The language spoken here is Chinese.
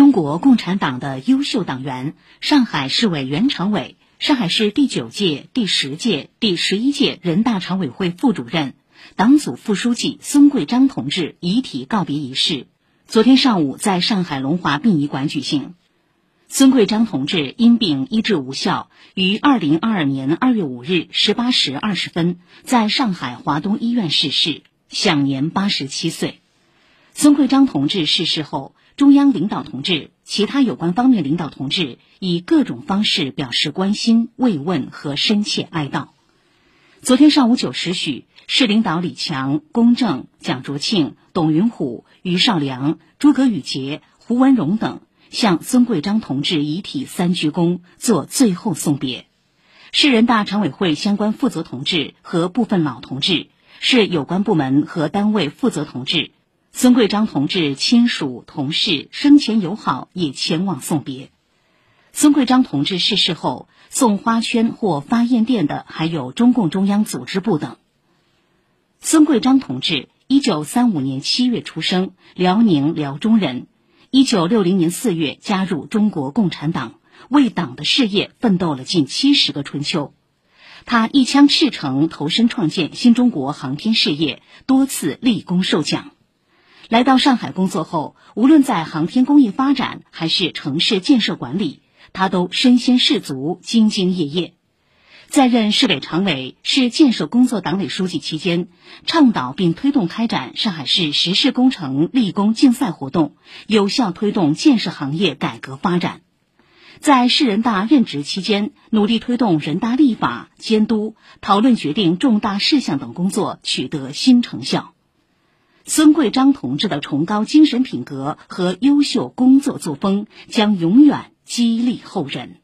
中国共产党的优秀党员，上海市委原常委、上海市第九届、第十届、第十一届人大常委会副主任、党组副书记孙桂章同志遗体告别仪式，昨天上午在上海龙华殡仪馆举行。孙桂章同志因病医治无效，于二零二二年二月五日十八时二十分在上海华东医院逝世，享年八十七岁。孙桂章同志逝世后，中央领导同志、其他有关方面领导同志以各种方式表示关心、慰问和深切哀悼。昨天上午九时许，市领导李强、龚正、蒋卓庆、董云虎、于少良、诸葛宇杰、胡文荣等。向孙桂章同志遗体三鞠躬，做最后送别。市人大常委会相关负责同志和部分老同志，市有关部门和单位负责同志，孙桂章同志亲属、同事、生前友好也前往送别。孙桂章同志逝世后，送花圈或发唁电的还有中共中央组织部等。孙桂章同志，一九三五年七月出生，辽宁辽中人。一九六零年四月加入中国共产党，为党的事业奋斗了近七十个春秋。他一腔赤诚投身创建新中国航天事业，多次立功受奖。来到上海工作后，无论在航天工业发展还是城市建设管理，他都身先士卒，兢兢业业。在任市委常委、市建设工作党委书记期间，倡导并推动开展上海市实事工程立功竞赛活动，有效推动建设行业改革发展。在市人大任职期间，努力推动人大立法、监督、讨论决定重大事项等工作取得新成效。孙桂章同志的崇高精神品格和优秀工作作风将永远激励后人。